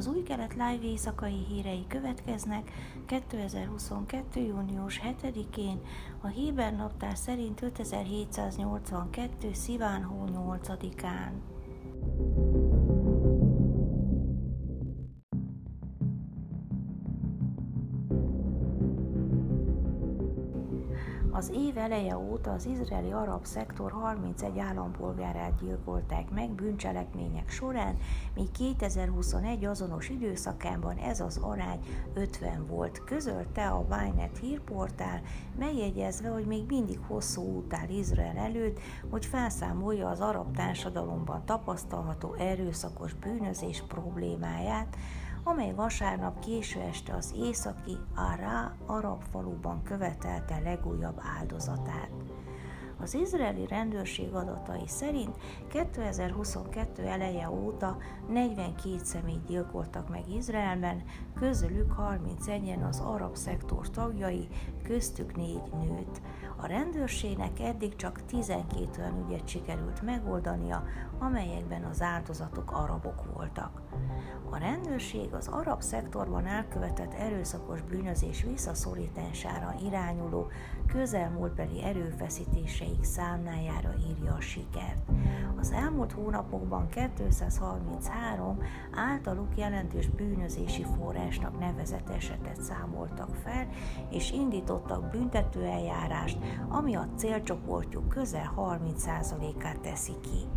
az új kelet live éjszakai hírei következnek 2022. június 7-én, a Héber naptár szerint 5782. Sziván hó 8-án. Az év eleje óta az izraeli arab szektor 31 állampolgárát gyilkolták meg bűncselekmények során, míg 2021 azonos időszakában ez az arány 50 volt, közölte a Wynet hírportál, megjegyezve, hogy még mindig hosszú út áll Izrael előtt, hogy felszámolja az arab társadalomban tapasztalható erőszakos bűnözés problémáját, amely vasárnap késő este az északi Ará arab faluban követelte legújabb áldozatát. Az izraeli rendőrség adatai szerint 2022 eleje óta 42 személyt gyilkoltak meg Izraelben, közülük 31-en az arab szektor tagjai, köztük négy nőt. A rendőrségnek eddig csak 12 olyan ügyet sikerült megoldania, amelyekben az áldozatok arabok voltak. A rendőrség az arab szektorban elkövetett erőszakos bűnözés visszaszorítására irányuló közelmúltbeli erőfeszítéseik számlájára írja a sikert. Az elmúlt hónapokban 233 általuk jelentős bűnözési forrásnak nevezett esetet számoltak fel, és indítottak büntetőeljárást, ami a célcsoportjuk közel 30%-át teszi ki.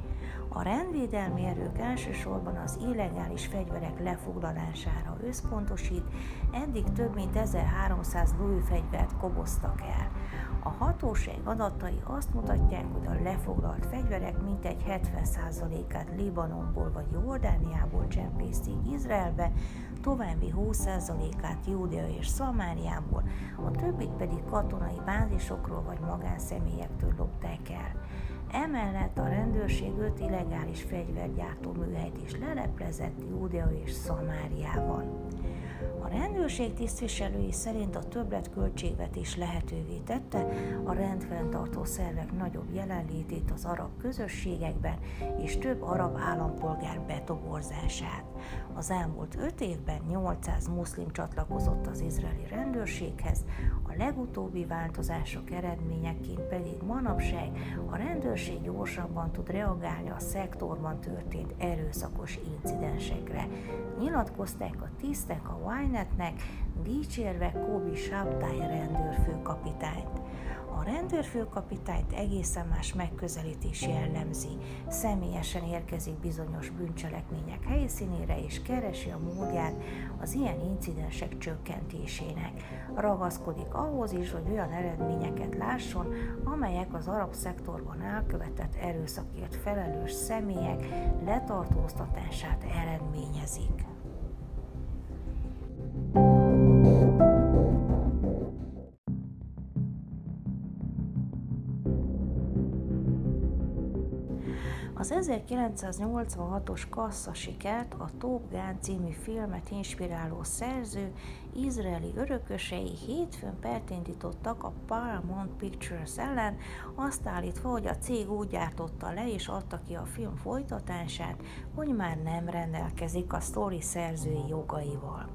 A rendvédelmi erők elsősorban az illegális fegyverek lefoglalására összpontosít, eddig több mint 1300 lőfegyvert koboztak el. A hatóság adatai azt mutatják, hogy a lefoglalt fegyverek mintegy 70%-át Libanonból vagy Jordániából csempészték Izraelbe, további 20%-át Júdea és Szamáriából, a többit pedig katonai bázisokról vagy magánszemélyektől lopták el. Emellett a rendőrség öt illegális fegyvergyártó műhelyt is leleplezett Júdea és Szamáriában. Rendőrség tisztviselői szerint a többlet költségvetés lehetővé tette a rendfenntartó szervek nagyobb jelenlétét az arab közösségekben és több arab állampolgár betoborzását. Az elmúlt öt évben 800 muszlim csatlakozott az izraeli rendőrséghez, a legutóbbi változások eredményeként pedig manapság a rendőrség gyorsabban tud reagálni a szektorban történt erőszakos incidensekre. Nyilatkozták a tisztek a Wynetnek, dicsérve Kobi Shabtai rendőrfőkapitányt. A rendőrfőkapitányt egészen más megközelítés jellemzi. Személyesen érkezik bizonyos bűncselekmények helyszínére és keresi a módját az ilyen incidensek csökkentésének. Ragaszkodik ahhoz is, hogy olyan eredményeket lásson, amelyek az arab szektorban elkövetett erőszakért felelős személyek letartóztatását eredményezik. Az 1986-os kassza sikert a Top Gun című filmet inspiráló szerző izraeli örökösei hétfőn pert indítottak a Paramount Pictures ellen, azt állítva, hogy a cég úgy gyártotta le és adta ki a film folytatását, hogy már nem rendelkezik a sztori szerzői jogaival.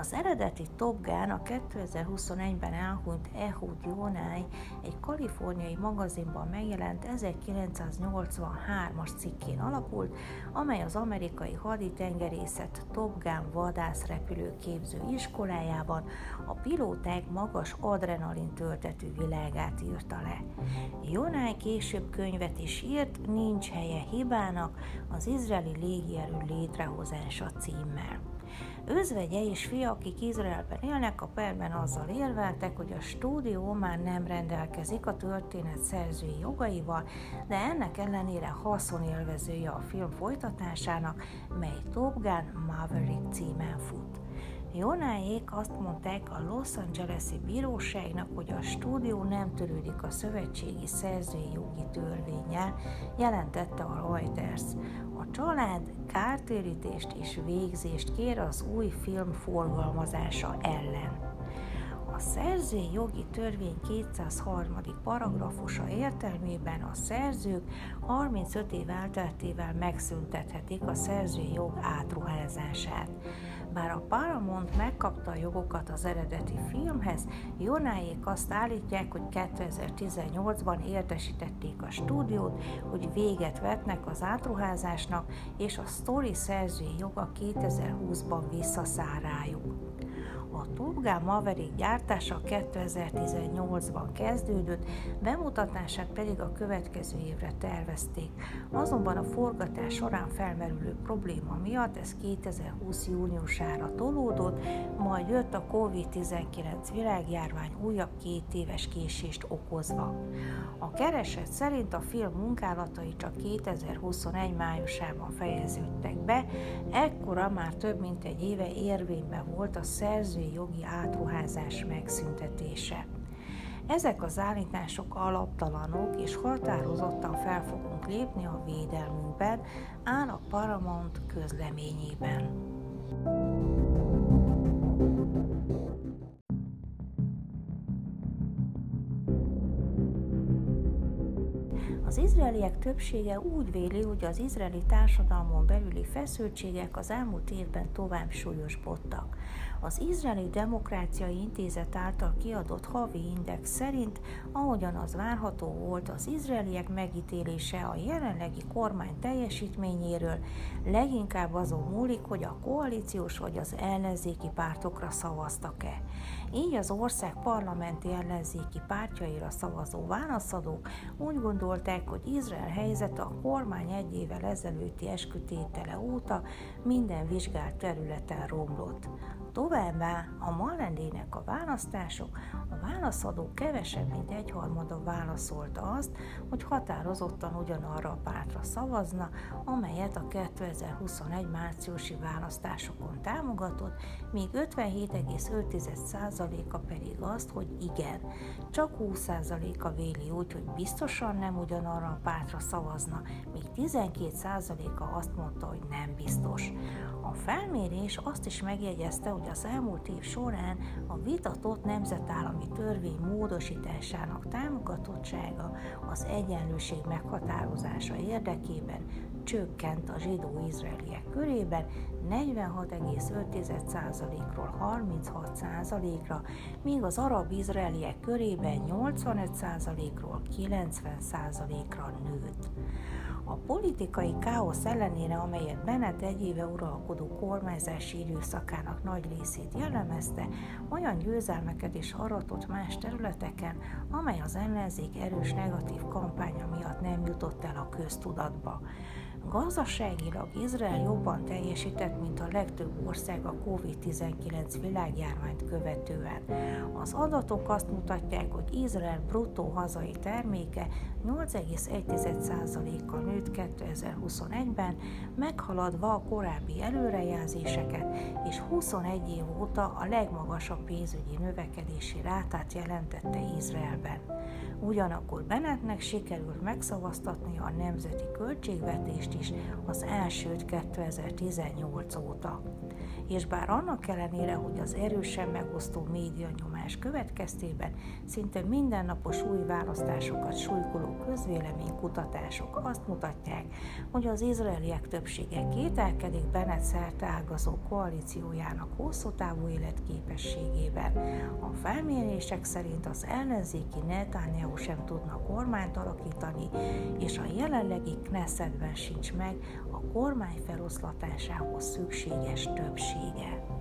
Az eredeti Top Gun a 2021-ben elhunyt Ehud Jónáj egy kaliforniai magazinban megjelent 1983-as cikkén alapult, amely az amerikai haditengerészet Top Gun vadászrepülő képző iskolájában a pilóták magas adrenalin töltető világát írta le. Jónáj később könyvet is írt, nincs helye hibának, az izraeli légierő létrehozása címmel. Özvegye és fia, akik Izraelben élnek, a perben azzal érveltek, hogy a stúdió már nem rendelkezik a történet szerzői jogaival, de ennek ellenére haszonélvezője a film folytatásának, mely Top Gun Maverick címen fut. Jonáék azt mondták a Los Angeles-i bíróságnak, hogy a stúdió nem törődik a szövetségi szerzői jogi törvényel, jelentette a Reuters. A család kártérítést és végzést kér az új film forgalmazása ellen. A szerzői jogi törvény 203. paragrafusa értelmében a szerzők 35 év elteltével megszüntethetik a szerzői jog átruházását. Bár a Paramount megkapta a jogokat az eredeti filmhez, Jonáék azt állítják, hogy 2018-ban értesítették a stúdiót, hogy véget vetnek az átruházásnak, és a sztori szerzői joga 2020-ban visszaszáll rájuk. A Top Gun Maverick gyártása 2018-ban kezdődött, bemutatását pedig a következő évre tervezték. Azonban a forgatás során felmerülő probléma miatt ez 2020 júniusára tolódott, majd jött a COVID-19 világjárvány újabb két éves késést okozva. A kereset szerint a film munkálatai csak 2021 májusában fejeződtek be, ekkora már több mint egy éve érvényben volt a szerzői jogi átruházás megszüntetése. Ezek az állítások alaptalanok, és határozottan fel fogunk lépni a védelmünkben, áll a Paramount közleményében. Az izraeliek többsége úgy véli, hogy az izraeli társadalmon belüli feszültségek az elmúlt évben tovább súlyosbodtak. Az Izraeli Demokráciai Intézet által kiadott havi index szerint, ahogyan az várható volt, az izraeliek megítélése a jelenlegi kormány teljesítményéről leginkább azon múlik, hogy a koalíciós vagy az ellenzéki pártokra szavaztak-e. Így az ország parlamenti ellenzéki pártjaira szavazó válaszadók úgy gondolták, hogy Izrael helyzete a kormány egy évvel ezelőtti eskütétele óta minden vizsgált területen romlott. Továbbá a Malendének a választások, a válaszadók kevesebb, mint egyharmada válaszolta azt, hogy határozottan ugyanarra a pártra szavazna, amelyet a 2021 márciusi választásokon támogatott, míg 57,5%-a pedig azt, hogy igen. Csak 20%-a véli úgy, hogy biztosan nem ugyanarra a pártra szavazna, míg 12%-a azt mondta, hogy nem biztos. A felmérés azt is megjegyezte, hogy az elmúlt év során a vitatott nemzetállami törvény módosításának támogatottsága az egyenlőség meghatározása érdekében csökkent a zsidó-izraeliek körében 46,5%-ról 36%-ra, míg az arab-izraeliek körében 85%-ról 90%-ra nőtt. A politikai káosz ellenére, amelyet Bennett egy éve uralkodó kormányzási időszakának nagy részét jellemezte, olyan győzelmeket is aratott más területeken, amely az ellenzék erős negatív kampánya miatt nem jutott el a köztudatba. Gazdaságilag Izrael jobban teljesített, mint a legtöbb ország a COVID-19 világjárványt követően. Az adatok azt mutatják, hogy Izrael bruttó hazai terméke 8,1%-kal nőtt 2021-ben, meghaladva a korábbi előrejelzéseket, és 21 év óta a legmagasabb pénzügyi növekedési rátát jelentette Izraelben. Ugyanakkor Bennettnek sikerült megszavaztatni a nemzeti költségvetést is az elsőt 2018 óta. És bár annak ellenére, hogy az erősen megosztó média nyomás következtében szinte mindennapos új választásokat súlykoló közvéleménykutatások azt mutatják, hogy az izraeliek többsége kételkedik Bennett szerte ágazó koalíciójának hosszú távú életképességében. A felmérések szerint az ellenzéki Netanyahu sem tudna kormányt alakítani, és a jelenlegi Knessetben sincs meg a kormány feloszlatásához szükséges többsége.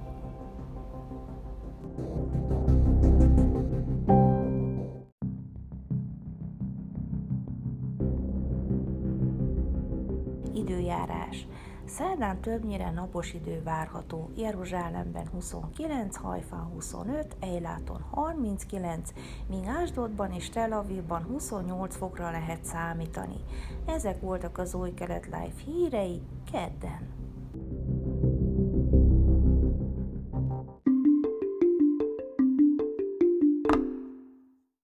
Szerdán többnyire napos idő várható, Jeruzsálemben 29, Hajfán 25, Eiláton 39, míg Ásdodban és Tel Avivban 28 fokra lehet számítani. Ezek voltak az új kelet live hírei kedden.